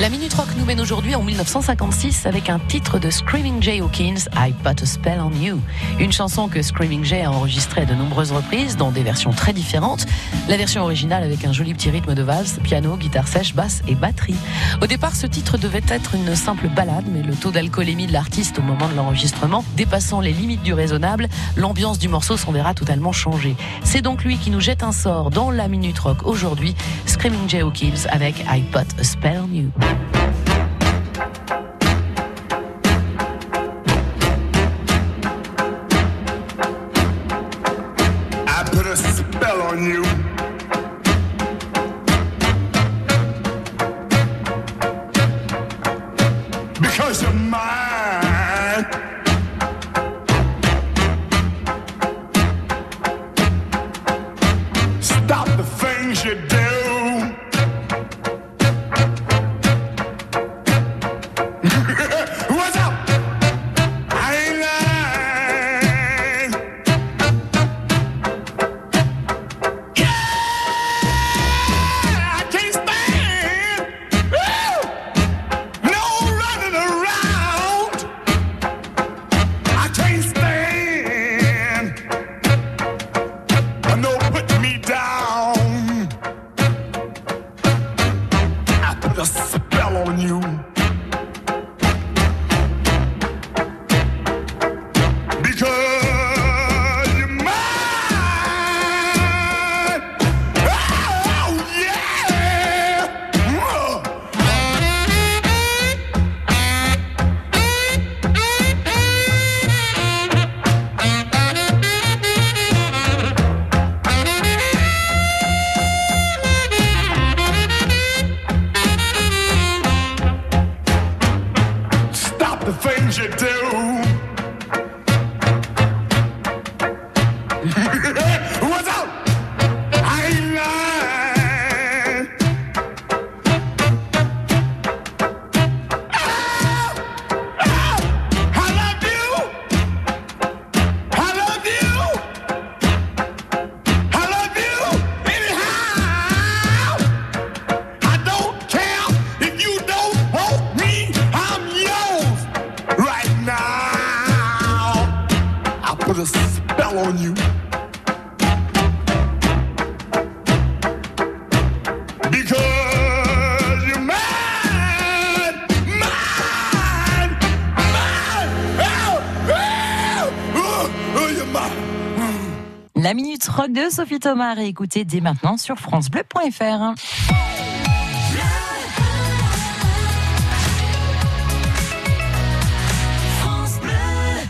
La Minute Rock nous mène aujourd'hui en 1956 avec un titre de Screaming Jay Hawkins, I Put a Spell on You. Une chanson que Screaming Jay a enregistrée de nombreuses reprises dans des versions très différentes. La version originale avec un joli petit rythme de valse, piano, guitare sèche, basse et batterie. Au départ, ce titre devait être une simple balade, mais le taux d'alcoolémie de l'artiste au moment de l'enregistrement dépassant les limites du raisonnable, l'ambiance du morceau s'en verra totalement changée. C'est donc lui qui nous jette un sort dans la Minute Rock aujourd'hui, Screaming Jay Hawkins avec I Put a Spell on You. A spell on you. Because you're mine. Stop the things you do. A spell on you. Things you do. La Minute Rock de Sophie Thomas, réécoutez dès maintenant sur FranceBleu.fr.